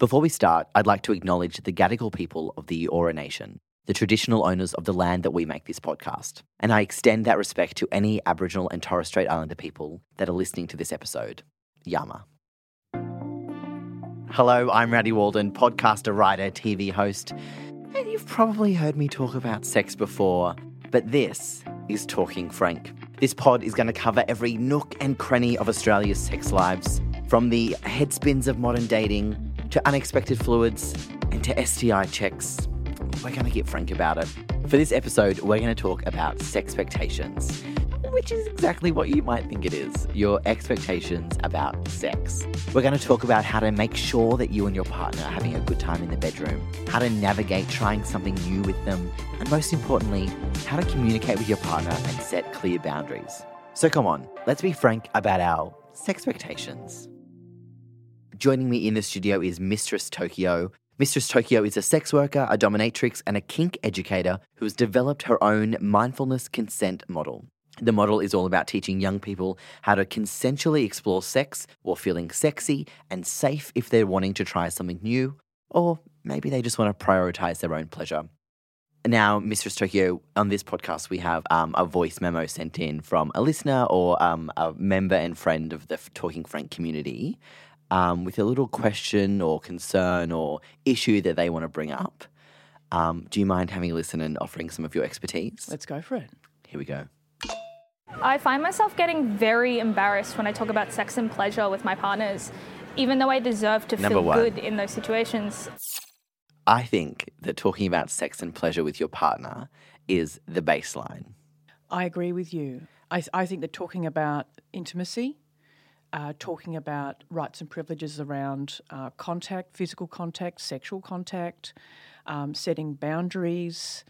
Before we start, I'd like to acknowledge the Gadigal people of the Eora Nation, the traditional owners of the land that we make this podcast. And I extend that respect to any Aboriginal and Torres Strait Islander people that are listening to this episode. Yama. Hello, I'm Rowdie Walden, podcaster, writer, TV host. And you've probably heard me talk about sex before, but this is Talking Frank. This pod is going to cover every nook and cranny of Australia's sex lives, from the headspins of modern dating to unexpected fluids and to STI checks. We're going to get frank about it. For this episode, we're going to talk about sexpectations, which is exactly what you might think it is your expectations about sex. We're going to talk about how to make sure that you and your partner are having a good time in the bedroom, how to navigate trying something new with them, and most importantly, how to communicate with your partner and set clear boundaries. So come on, let's be frank about our sexpectations. Joining me in the studio is Mistress Tokyo. Mistress Tokyo is a sex worker, a dominatrix, and a kink educator who has developed her own mindfulness consent model. The model is all about teaching young people how to consensually explore sex while feeling sexy and safe if they're wanting to try something new, or maybe they just want to prioritize their own pleasure. Now, Mistress Tokyo, on this podcast, we have um, a voice memo sent in from a listener or um, a member and friend of the Talking Frank community um, with a little question or concern or issue that they want to bring up. Um, do you mind having a listen and offering some of your expertise? Let's go for it. Here we go. I find myself getting very embarrassed when I talk about sex and pleasure with my partners, even though I deserve to Number feel one. good in those situations. I think that talking about sex and pleasure with your partner is the baseline. I agree with you. I, I think that talking about intimacy, uh, talking about rights and privileges around uh, contact, physical contact, sexual contact, um, setting boundaries,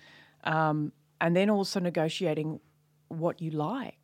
um, and then also negotiating what you like.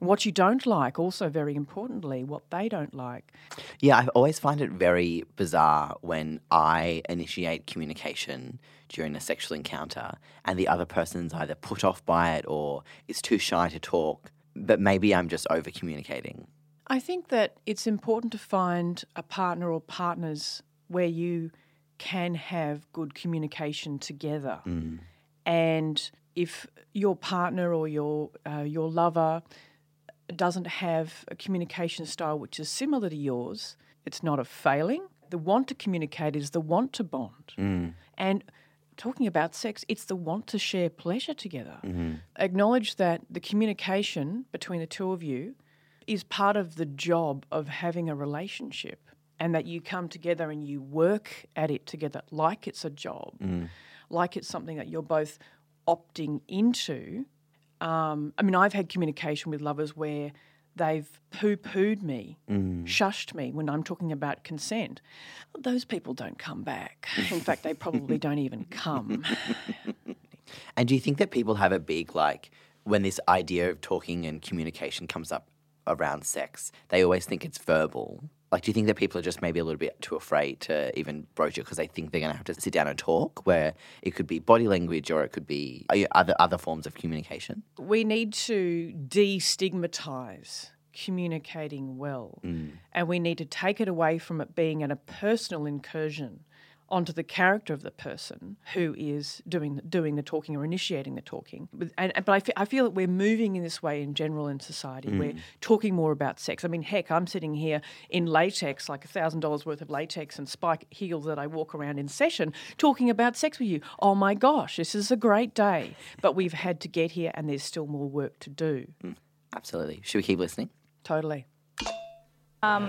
And what you don't like, also very importantly, what they don't like. Yeah, I always find it very bizarre when I initiate communication during a sexual encounter and the other person's either put off by it or is too shy to talk, but maybe I'm just over communicating. I think that it's important to find a partner or partners where you can have good communication together. Mm. And if your partner or your uh, your lover doesn't have a communication style which is similar to yours, it's not a failing. The want to communicate is the want to bond. Mm. And talking about sex, it's the want to share pleasure together. Mm-hmm. Acknowledge that the communication between the two of you is part of the job of having a relationship and that you come together and you work at it together like it's a job, like it's something that you're both opting into. Um, I mean, I've had communication with lovers where they've poo pooed me, shushed me when I'm talking about consent. Those people don't come back. In fact, they probably don't even come. And do you think that people have a big, like, when this idea of talking and communication comes up around sex, they always think it's verbal? Like, do you think that people are just maybe a little bit too afraid to even broach it because they think they're going to have to sit down and talk, where it could be body language or it could be uh, other other forms of communication? we need to destigmatize communicating well. And we need to take it away from it being in a personal incursion onto the character of the person who is doing doing the talking or initiating the talking. But- And, but I, fe- I feel that we're moving in this way in general in society. Mm. We're talking more about sex. I mean, heck, I'm sitting here in latex, like a thousand dollars worth of latex and spike heels that I walk around in session, talking about sex with you. Oh my gosh, this is a great day. But we've had to get here, and there's still more work to do. Mm. Absolutely. Should we keep listening? Totally.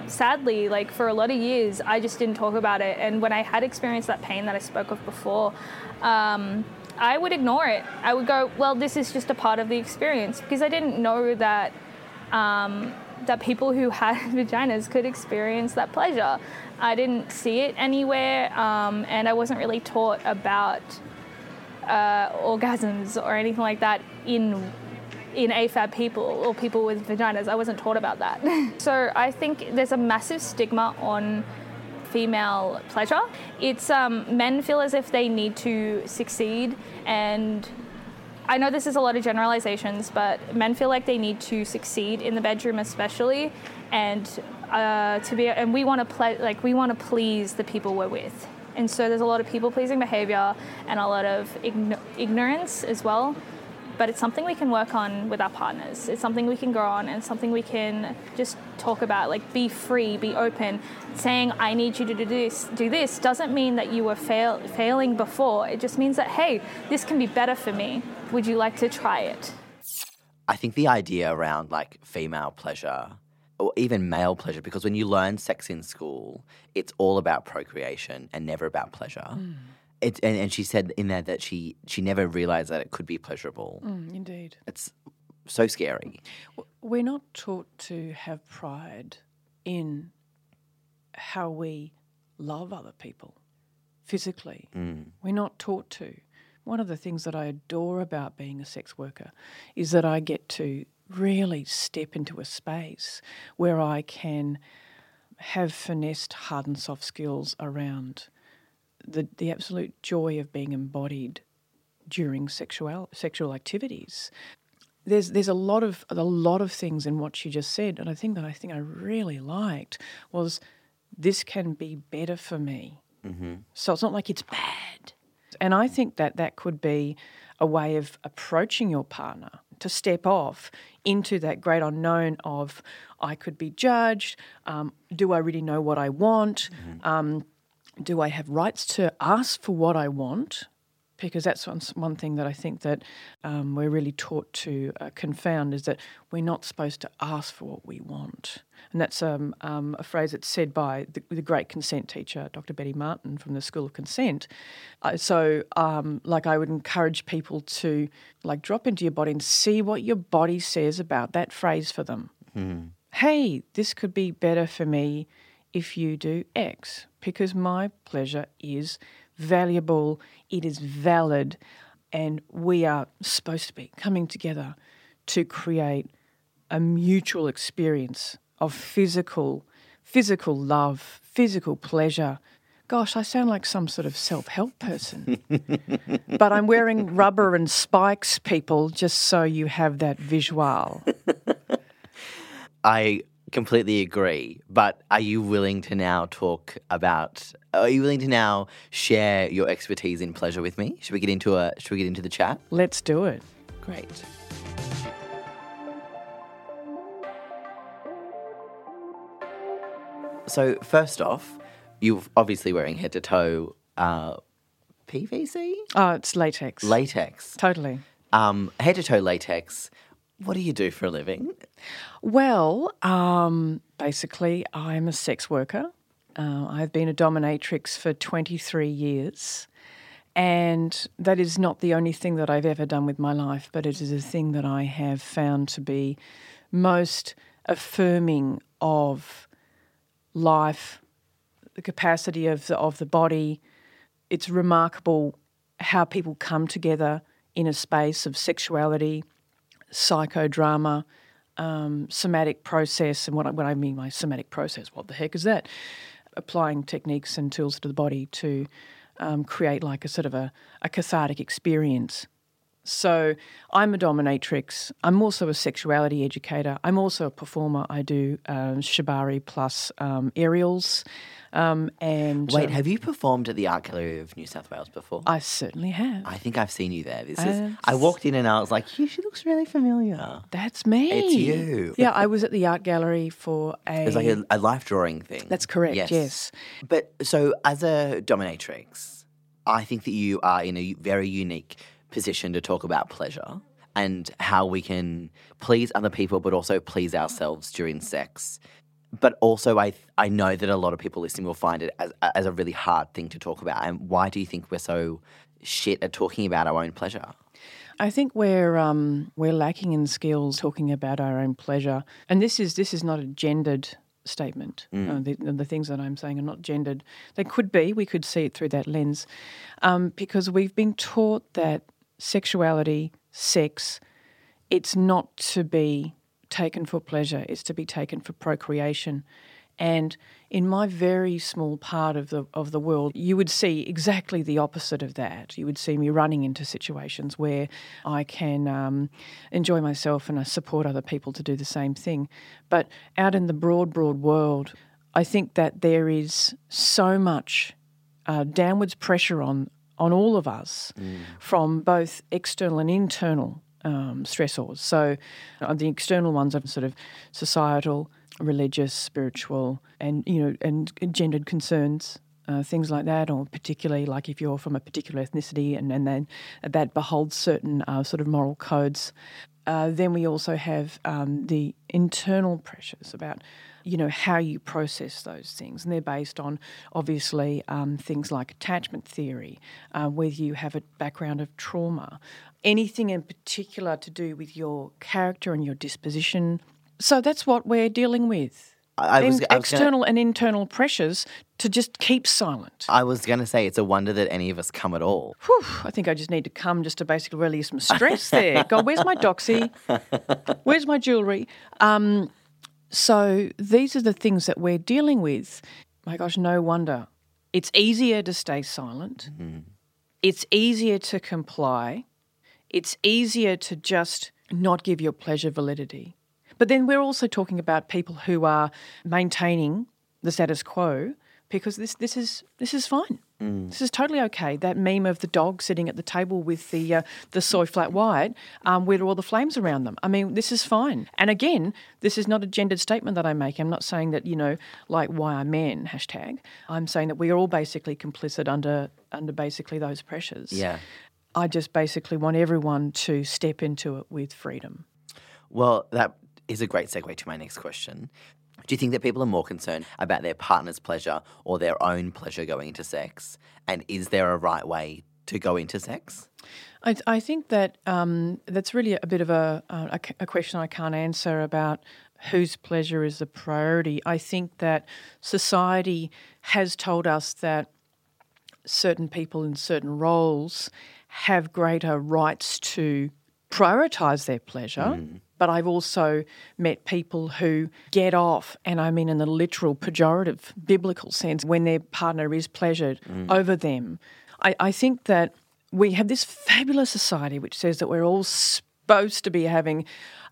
Sadly, like for a lot of years, I just didn't talk about it. And when I had experienced that pain that I spoke of before, um, I would ignore it. I would go, well, this is just a part of the experience because I didn't know that um, that people who had vaginas could experience that pleasure. I didn't see it anywhere, um, and I wasn't really taught about uh, orgasms or anything like that in in AFAB people or people with vaginas. I wasn't taught about that. so I think there's a massive stigma on female pleasure. It's um, men feel as if they need to succeed and I know this is a lot of generalizations, but men feel like they need to succeed in the bedroom, especially. And uh, to be, and we want to play, like we want to please the people we're with. And so there's a lot of people pleasing behavior and a lot of ign- ignorance as well. But it's something we can work on with our partners. It's something we can grow on and something we can just talk about. Like be free, be open. Saying I need you to do this, do this doesn't mean that you were fail, failing before. It just means that hey, this can be better for me. Would you like to try it? I think the idea around like female pleasure or even male pleasure, because when you learn sex in school, it's all about procreation and never about pleasure. Mm. It, and, and she said in there that she she never realized that it could be pleasurable. Mm, indeed, it's so scary. We're not taught to have pride in how we love other people physically. Mm. We're not taught to. One of the things that I adore about being a sex worker is that I get to really step into a space where I can have finessed hard and soft skills around the, the absolute joy of being embodied during sexual sexual activities. There's there's a lot of a lot of things in what she just said, and I think that I think I really liked was this can be better for me. Mm-hmm. So it's not like it's bad, and I think that that could be a way of approaching your partner to step off into that great unknown of I could be judged. Um, do I really know what I want? Mm-hmm. Um, do I have rights to ask for what I want? Because that's one, one thing that I think that um, we're really taught to uh, confound is that we're not supposed to ask for what we want. And that's um, um, a phrase that's said by the, the, great consent teacher, Dr. Betty Martin from the School of Consent. Uh, so, um, like, I would encourage people to like drop into your body and see what your body says about that phrase for them. Mm. Hey, this could be better for me if you do X because my pleasure is valuable, it is valid, and we are supposed to be coming together to create a mutual experience of physical physical love, physical pleasure. Gosh, I sound like some sort of self help person. but I'm wearing rubber and spikes, people, just so you have that visual. I completely agree. But are you willing to now talk about? Are you willing to now share your expertise in pleasure with me? Should we get into a? Should we get into the chat? Let's do it. Great. So first off, you're obviously wearing head to toe uh, PVC. Oh, it's latex. Latex. Totally. Um, head to toe latex. What do you do for a living? Well, um, basically, I'm a sex worker. Uh, I've been a dominatrix for 23 years. And that is not the only thing that I've ever done with my life, but it is a thing that I have found to be most affirming of life, the capacity of the, of the body. It's remarkable how people come together in a space of sexuality, psychodrama, um, somatic process. And what I, what I mean by somatic process, what the heck is that? Applying techniques and tools to the body to um, create like a sort of a, a cathartic experience. So I'm a dominatrix. I'm also a sexuality educator. I'm also a performer. I do um, shibari plus um, aerials. Um, and wait, um, have you performed at the Art Gallery of New South Wales before? I certainly have. I think I've seen you there. This is. I walked in and I was like, she looks really familiar." That's me. It's you. Yeah, I was at the Art Gallery for a. It was like a, a life drawing thing. That's correct. Yes. yes. But so as a dominatrix, I think that you are in a very unique position to talk about pleasure and how we can please other people but also please ourselves during sex but also I I know that a lot of people listening will find it as as a really hard thing to talk about. And why do you think we're so shit at talking about our own pleasure? I think we're um, we're lacking in skills talking about our own pleasure, and this is this is not a gendered statement. Mm. Uh, the, the, things that I'm saying are not gendered. They could be. We could see it through that lens, um, because we've been taught that sexuality, sex, it's not to be taken for pleasure, it's to be taken for procreation. And in my very small part of the of the world, you would see exactly the opposite of that. You would see me running into situations where I can um, enjoy myself and I support other people to do the same thing. But out in the broad, broad world, I think that there is so much uh, downwards pressure on on all of us mm. from both external and internal um, stressors. So uh, the external ones are sort of societal religious, spiritual, and you know, and gendered concerns, uh, things like that, or particularly like if you're from a particular ethnicity and, and then that beholds certain uh, sort of moral codes. Uh, then we also have um, the internal pressures about, you know, how you process those things, and they're based on obviously um, things like attachment theory, uh, whether you have a background of trauma, anything in particular to do with your character and your disposition, so that's what we're dealing with. I was, external gonna, and internal pressures to just keep silent. I was going to say it's a wonder that any of us come at all. Whew, I think I just need to come just to basically release some stress there. God, where's my doxy? Where's my jewellery? Um, so these are the things that we're dealing with. My gosh, no wonder. It's easier to stay silent. Mm-hmm. It's easier to comply. It's easier to just not give your pleasure validity. But then we're also talking about people who are maintaining the status quo because this this is this is fine. Mm. This is totally okay. That meme of the dog sitting at the table with the uh, the soy flat white, um, with all the flames around them. I mean, this is fine. And again, this is not a gendered statement that I make. I'm not saying that you know, like why are men hashtag. I'm saying that we are all basically complicit under under basically those pressures. Yeah. I just basically want everyone to step into it with freedom. Well, that is a great segue to my next question. Do you think that people are more concerned about their partner's pleasure or their own pleasure going into sex? And is there a right way to go into sex? I, I think that um, that's really a bit of a, a, a question I can't answer about whose pleasure is the priority. I think that society has told us that certain people in certain roles have greater rights to prioritize their pleasure. Mm. But I've also met people who get off, and I mean in the literal, pejorative, biblical sense, when their partner is pleasured mm. over them. I, I think that we have this fabulous society which says that we're all supposed to be having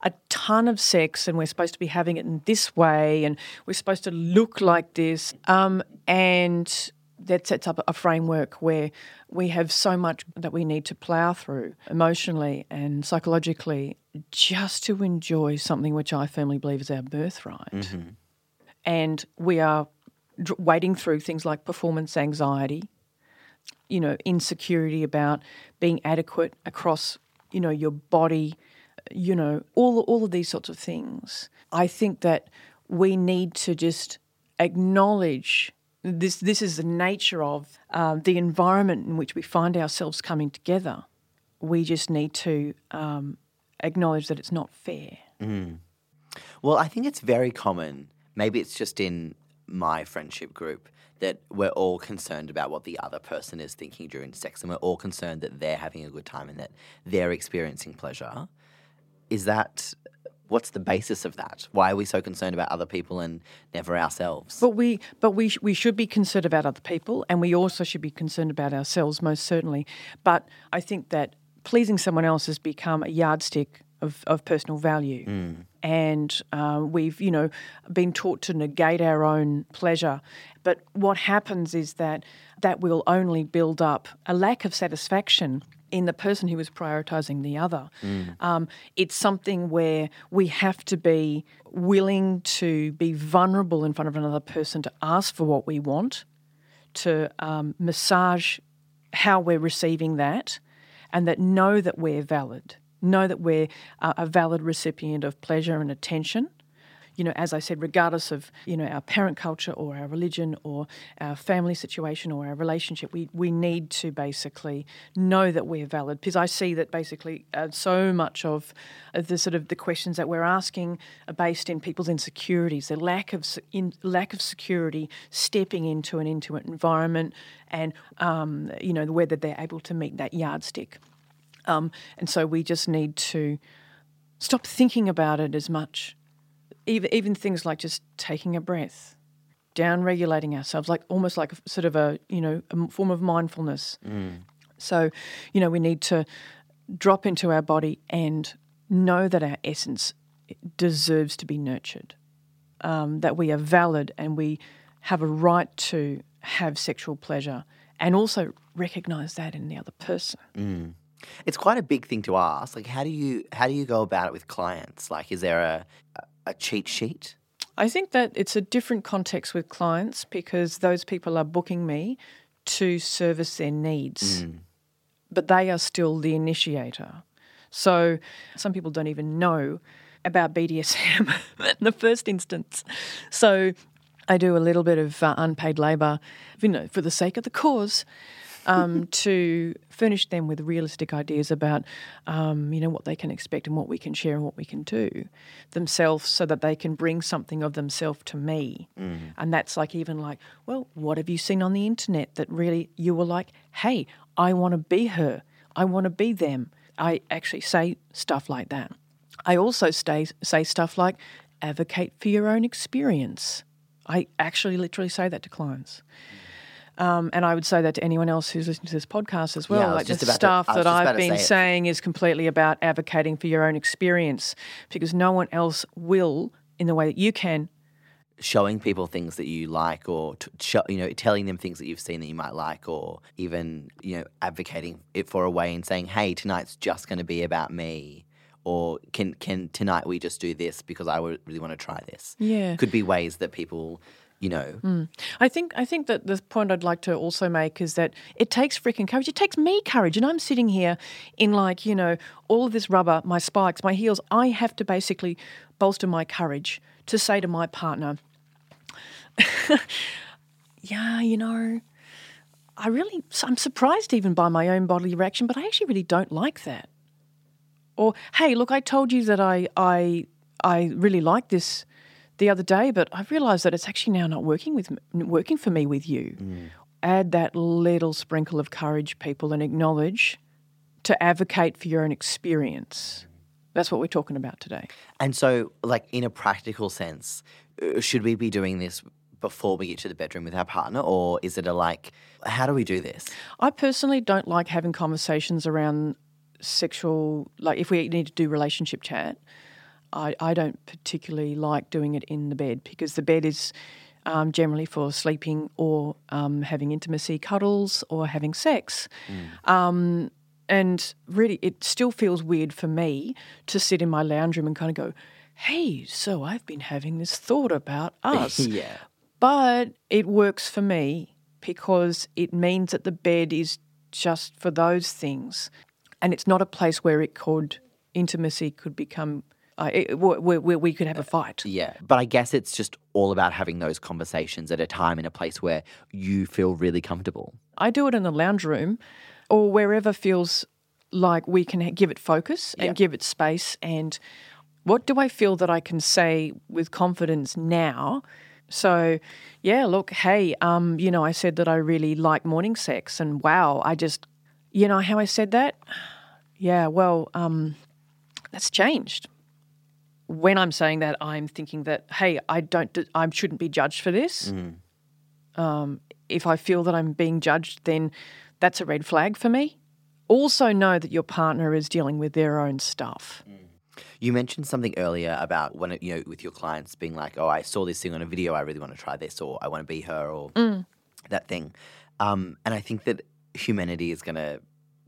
a ton of sex and we're supposed to be having it in this way and we're supposed to look like this. Um, and that sets up a framework where we have so much that we need to plough through emotionally and psychologically just to enjoy something which I firmly believe is our birthright. Mm-hmm. And we are wading through things like performance anxiety, you know, insecurity about being adequate across, you know, your body, you know, all all of these sorts of things. I think that we need to just acknowledge this this is the nature of uh, the environment in which we find ourselves coming together. We just need to um, acknowledge that it's not fair. Mm. Well, I think it's very common. Maybe it's just in my friendship group that we're all concerned about what the other person is thinking during sex, and we're all concerned that they're having a good time and that they're experiencing pleasure. Is that what's the basis of that? Why are we so concerned about other people and never ourselves? But we, but we, sh- we should be concerned about other people, and we also should be concerned about ourselves, most certainly. But I think that pleasing someone else has become a yardstick of, of personal value. Mm. And uh, we've, you know, been taught to negate our own pleasure. But what happens is that that will only build up a lack of satisfaction in the person who is prioritizing the other. Mm. Um, it's something where we have to be willing to be vulnerable in front of another person to ask for what we want, to um, massage how we're receiving that, and that know that we're valid, know that we're a valid recipient of pleasure and attention you know, as I said, regardless of, you know, our parent culture or our religion or our family situation or our relationship, we, we need to basically know that we're valid because I see that basically uh, so much of the sort of the questions that we're asking are based in people's insecurities, their lack of in, lack of security, stepping into an intimate environment, and um, you know whether they're able to meet that yardstick. Um, and so we just need to stop thinking about it as much even even things like just taking a breath, down regulating ourselves, like almost like a, sort of a you know a form of mindfulness. Mm. So, you know, we need to drop into our body and know that our essence eh, deserves to be nurtured, um, that we are valid and we have a right to have sexual pleasure, and also recognize that in the other person. Mm. It's quite a big thing to ask. Like, how do you how do you go about it with clients? Like, is there a a cheat sheet? I think that it's a different context with clients because those people are booking me to service their needs, but they are still the initiator. So some people don't even know about BDSM in the first instance. So I do a little bit of uh, unpaid labour, you know, for the sake of the cause. Um, to furnish them with realistic ideas about, um, you know, what they can expect and what we can share and what we can do themselves, so that they can bring something of themselves to me. And that's like even like, well, what have you seen on the internet that really you were like, hey, I want to be her, I want to be them. I actually say stuff like that. I also stay, say stuff like, advocate for your own experience. I actually literally say that to clients. Um, and I would say that to anyone else who's listening to this podcast as well. Yeah, like just the about to- stuff that I've been say saying is completely about advocating for your own experience because no one else will in the way that you can. Showing people things that you like, or t- show, you know, telling them things that you've seen that you might like, or even you know, advocating it for a way and saying, "Hey, tonight's just going to be about me." Or can can tonight we just do this because I would really want to try this? Yeah. could be ways that people, you know, hmm. I think I think that the point I'd like to also make is that it takes freaking courage. It takes me courage, and I'm sitting here in like you know all of this rubber, my spikes, my heels. I have to basically bolster my courage to say to my partner, "Yeah, you know." I really, I'm surprised even by my own bodily reaction, but I actually really don't like that. Or, hey, look, I told you that I, I, I really like this the other day, but I've realised that it's actually now not working with, working for me with you. Add that little sprinkle of courage, people, and acknowledge to advocate for your own experience. That's what we're talking about today. And so, like in a practical sense, uh, should we be doing this before we get to the bedroom with our partner, or is it a like, how do we do this? I personally don't like having conversations around sexual, like if we need to do relationship chat, I, I don't particularly like doing it in the bed because the bed is um, generally for sleeping or um, having intimacy, cuddles, or having sex. Um, and really, it still feels weird for me to sit in my lounge room and kind of go, hey, so I've been having this thought about us. yeah. But it works for me because it means that the bed is just for those things. And it's not a place where it could, intimacy could become, uh, it, where we could have a fight. Yeah. But I guess it's just all about having those conversations at a time in a place where you feel really comfortable. I do it in the lounge room or wherever feels like we can give it focus and Yeah. give it space. And what do I feel that I can say with confidence now? So, yeah, look, hey, um, you know, I said that I really like morning sex, and wow, I just, you know, how I said that? Yeah, well, um, that's changed. When I'm saying that, I'm thinking that, hey, I don't, I shouldn't be judged for this mm. um, if I feel that I'm being judged, then that's a red flag for me. Also, know that your partner is dealing with their own stuff. Mm. You mentioned something earlier about when, you know, with your clients being like, oh, I saw this thing on a video, I really want to try this, or I want to be her, or mm. that thing. Um, and I think that humanity is going to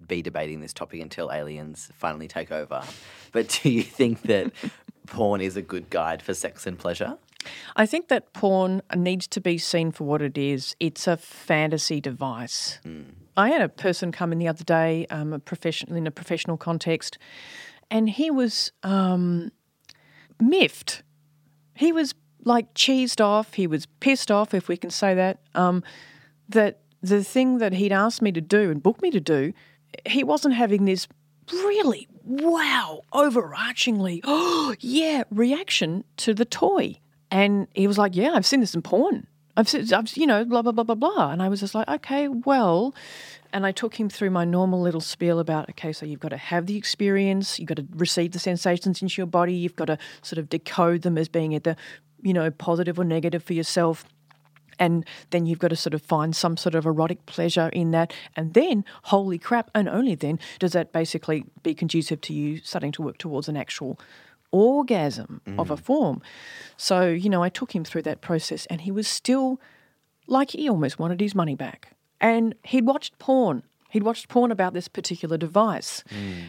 be debating this topic until aliens finally take over. But do you think that porn is a good guide for sex and pleasure? I think that porn needs to be seen for what it is. It's a fantasy device. I had a person come in the other day, um, a professional in a professional context, and he was um, miffed. He was like cheesed off. He was pissed off, if we can say that. Um, that the thing that he'd asked me to do and booked me to do, he wasn't having this really wow, overarchingly, oh yeah, reaction to the toy. And he was like, "Yeah, I've seen this in porn. I've, seen, I've, you know, blah blah blah blah blah." And I was just like, "Okay, well," and I took him through my normal little spiel about, okay, so you've got to have the experience, you've got to receive the sensations into your body, you've got to sort of decode them as being either, you know, positive or negative for yourself. And then you've got to sort of find some sort of erotic pleasure in that. And then, holy crap, and only then does that basically be conducive to you starting to work towards an actual orgasm of a form. So, you know, I took him through that process and he was still like he almost wanted his money back. And he'd watched porn. He'd watched porn about this particular device.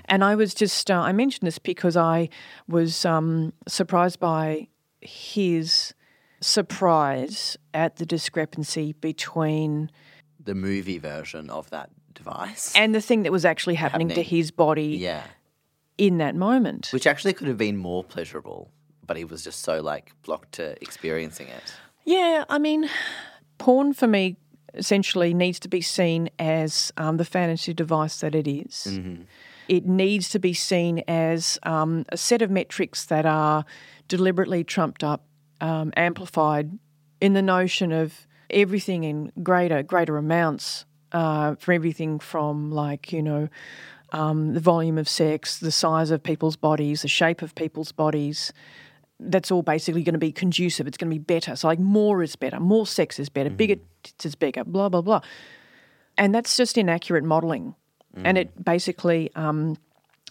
And I was just, uh, I mentioned this because I was um, surprised by his surprise at the discrepancy between The movie version of that device. and the thing that was actually happening, to his body yeah. in that moment. Which actually could have been more pleasurable, but he was just so like blocked to experiencing it. Yeah, I mean, porn for me essentially needs to be seen as um, the fantasy device that it is. It needs to be seen as um, a set of metrics that are deliberately trumped up, um, amplified in the notion of everything in greater, greater amounts uh, for everything from like, you know, um, the volume of sex, the size of people's bodies, the shape of people's bodies, that's all basically going to be conducive. It's going to be better. So like more is better, more sex is better, bigger tits is bigger, blah blah blah, and that's just inaccurate modelling, and it basically um,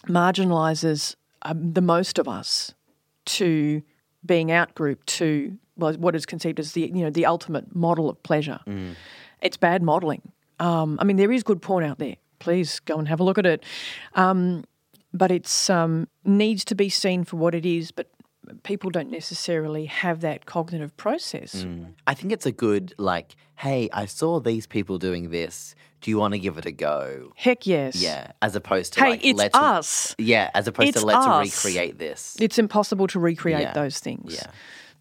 marginalises um, the most of us to being outgrouped to well, what is conceived as the you know the ultimate model of pleasure. It's bad modelling. Um, I mean, there is good porn out there. Please go and have a look at it. Um, but it's um, needs to be seen for what it is. But people don't necessarily have that cognitive process. I think it's a good like, hey, I saw these people doing this. Do you want to give it a go? Heck yes. Yeah, as opposed to Hey, like, it's let's us. yeah, as opposed It's to let's us. recreate this. It's impossible to recreate Yeah. those things. Yeah.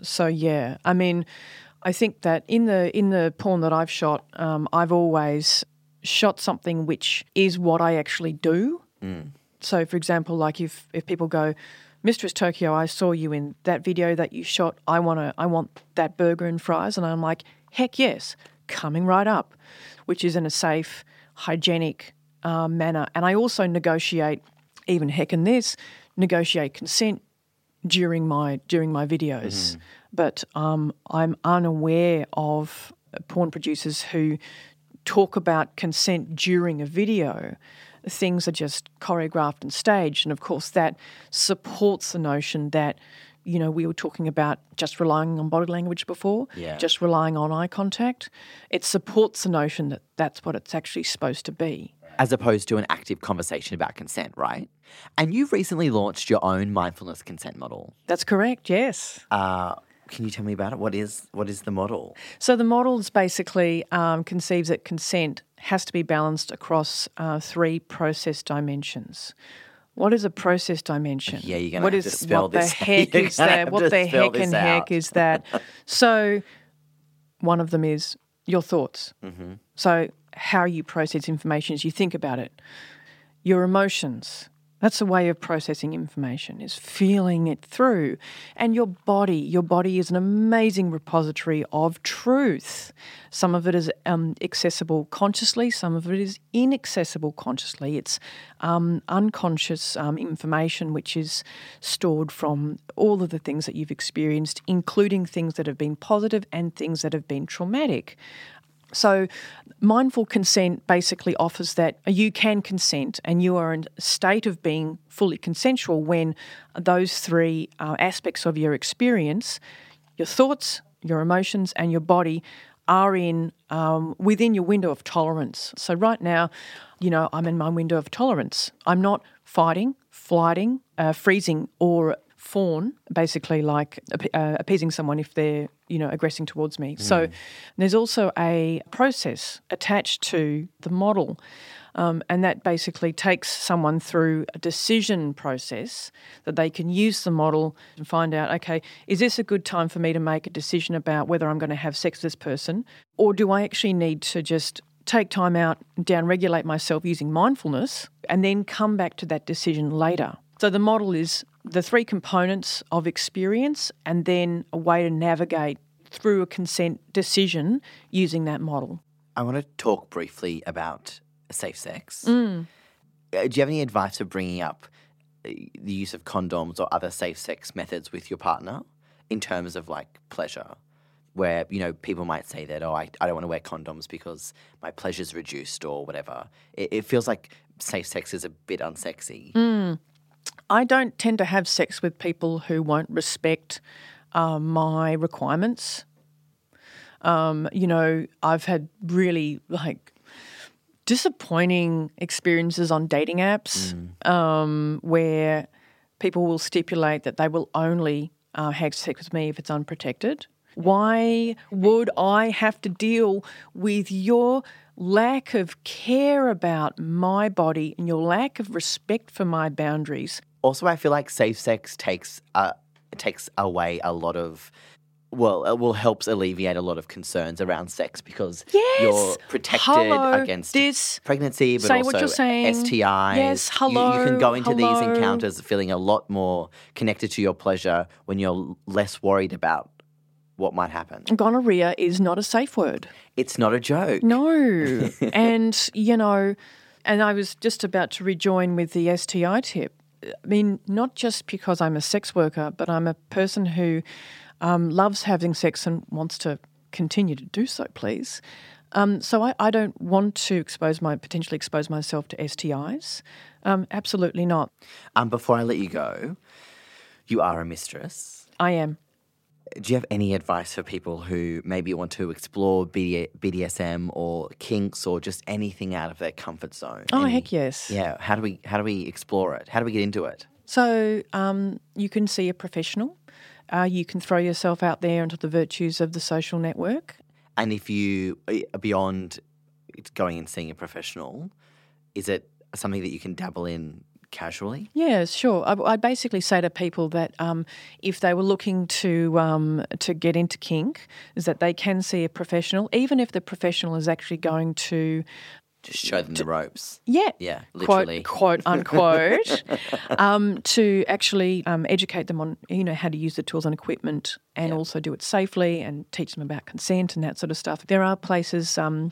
So yeah, I mean, I think that in the in the porn that I've shot, um, I've always shot something which is what I actually do. So, for example, like if if people go, Mistress Tokyo, I saw you in that video that you shot. I want to, I want that burger and fries, and I'm like, heck yes, coming right up, which is in a safe, hygienic uh, manner. And I also negotiate, even heck in this, negotiate consent during my during my videos. But um, I'm unaware of porn producers who talk about consent during a video. Things are just choreographed and staged, and of course that supports the notion that you know we were talking about just relying on body language before, Yeah. just relying on eye contact. It supports the notion that that's what it's actually supposed to be. as opposed to an active conversation about consent, right? And you've recently launched your own mindfulness consent model. That's correct. Yes. Uh, can you tell me about it? What is what is the model? So the model is basically um, conceives that consent has to be balanced across uh, three process dimensions. What is a process dimension? Yeah, you're gonna What have to is- spell what this- the heck is that? What the heck and heck is that? so, one of them is your thoughts. Mm-hmm. So, how you process information as you think about it. Your emotions. That's a way of processing information, is feeling it through. And your body. Your body is an amazing repository of truth. Some of it is um, accessible consciously, some of it is inaccessible consciously. It's um, unconscious um, information which is stored from all of the things that you've experienced, including things that have been positive and things that have been traumatic. So, mindful consent basically offers that you can consent and you are in a state of being fully consensual when those three uh, aspects of your experience your thoughts, your emotions, and your body are in um, within your window of tolerance. So, right now, you know, I'm in my window of tolerance. I'm not fighting, flighting, uh, freezing, or fawn, basically like uh, appeasing someone if they're, you know, aggressing towards me. So there's also a process attached to the model. Um, and that basically takes someone through a decision process that they can use the model and find out okay, is this a good time for me to make a decision about whether I'm going to have sex with this person? Or do I actually need to just take time out, down regulate myself using mindfulness, and then come back to that decision later? So the model is the three components of experience and then a way to navigate through a consent decision using that model. I want to talk briefly about safe sex. Mm. Uh, Do you have any advice for bringing up uh, the use of condoms or other safe sex methods with your partner in terms of like pleasure? where you know people might say that oh I, I don't want to wear condoms because my pleasure's reduced or whatever. It, it feels like safe sex is a bit unsexy. Mm. I don't tend to have sex with people who won't respect uh, my requirements. Um, you know, I've had really like disappointing experiences on dating apps mm. um, where people will stipulate that they will only uh, have sex with me if it's unprotected. Why would I have to deal with your lack of care about my body and your lack of respect for my boundaries? Also, I feel like safe sex takes uh, takes away a lot of well, it will helps alleviate a lot of concerns around sex because yes. you're protected hello, against this, pregnancy, but say also what you're saying. STIs. Yes, hello. You, you can go into hello. these encounters feeling a lot more connected to your pleasure when you're less worried about what might happen. Gonorrhea is not a safe word. It's not a joke. No. and, you know, and I was just about to rejoin with the STI tip. I mean, not just because I'm a sex worker, but I'm a person who um, loves having sex and wants to continue to do so, please. Um, so I, I, don't want to expose my potentially expose myself to STIs. Um, absolutely not. Um, before I let you go, you are a mistress. I am. Do you have any advice for people who maybe want to explore BDSM or kinks or just anything out of their comfort zone? Oh any, heck yes! Yeah. How do we how do we explore it? How do we get into it? So um, you can see a professional. Uh, you can throw yourself out there into the virtues of the social network. And if you are beyond going and seeing a professional, is it something that you can dabble in casually? Yeah, sure. I, would basically say to people that um, if they were looking to um, to get into kink, is that they can see a professional, even if the professional is actually going to just show them the ropes. Yeah. Yeah, literally. Quote, quote unquote. um, to actually um, educate them on, you know, how to use the tools and equipment and yeah. also do it safely and teach them about consent and that sort of stuff. There are places um,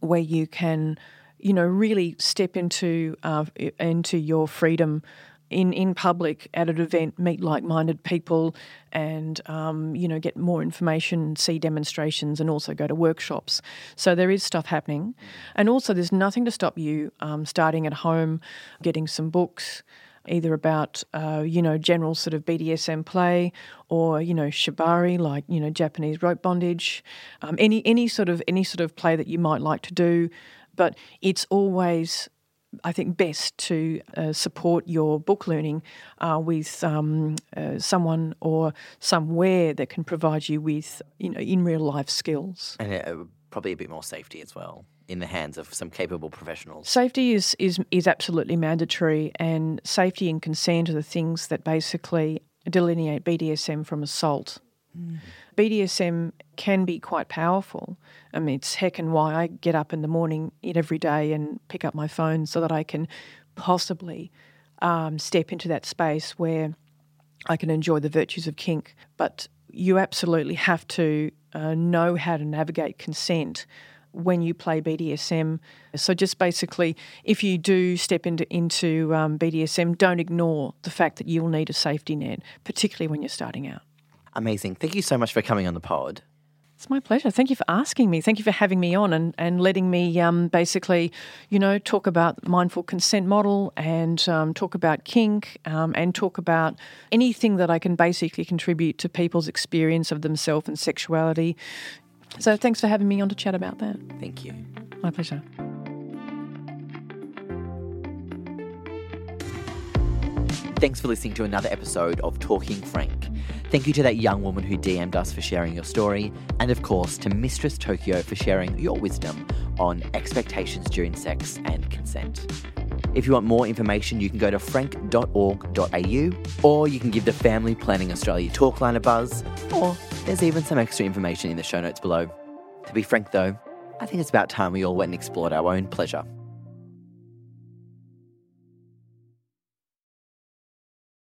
where you can, you know, really step into uh, into your freedom in, in public at an event, meet like minded people, and um, you know get more information, see demonstrations, and also go to workshops. So there is stuff happening, and also there's nothing to stop you um, starting at home, getting some books. Either about uh, you know general sort of BDSM play, or you know shibari like you know Japanese rope bondage, um, any any sort of any sort of play that you might like to do, but it's always I think best to uh, support your book learning uh, with um, uh, someone or somewhere that can provide you with you know in real life skills and uh, probably a bit more safety as well in the hands of some capable professionals. Safety is is is absolutely mandatory, and safety and consent are the things that basically delineate BDSM from assault. Mm. BDSM can be quite powerful. I mean, it's heck and why I get up in the morning every day and pick up my phone so that I can possibly um, step into that space where I can enjoy the virtues of kink. But you absolutely have to uh, know how to navigate consent when you play BDSM. So just basically, if you do step into into um, BDSM, don't ignore the fact that you'll need a safety net, particularly when you're starting out. Amazing. Thank you so much for coming on the pod. It's my pleasure. Thank you for asking me. Thank you for having me on and, and letting me um, basically, you know, talk about mindful consent model and um, talk about kink um, and talk about anything that I can basically contribute to people's experience of themselves and sexuality. So thanks for having me on to chat about that. Thank you. My pleasure. Thanks for listening to another episode of Talking Frank. Thank you to that young woman who DM'd us for sharing your story, and of course to Mistress Tokyo for sharing your wisdom on expectations during sex and consent. If you want more information, you can go to frank.org.au or you can give the Family Planning Australia talkline a buzz, or there's even some extra information in the show notes below. To be frank though, I think it's about time we all went and explored our own pleasure.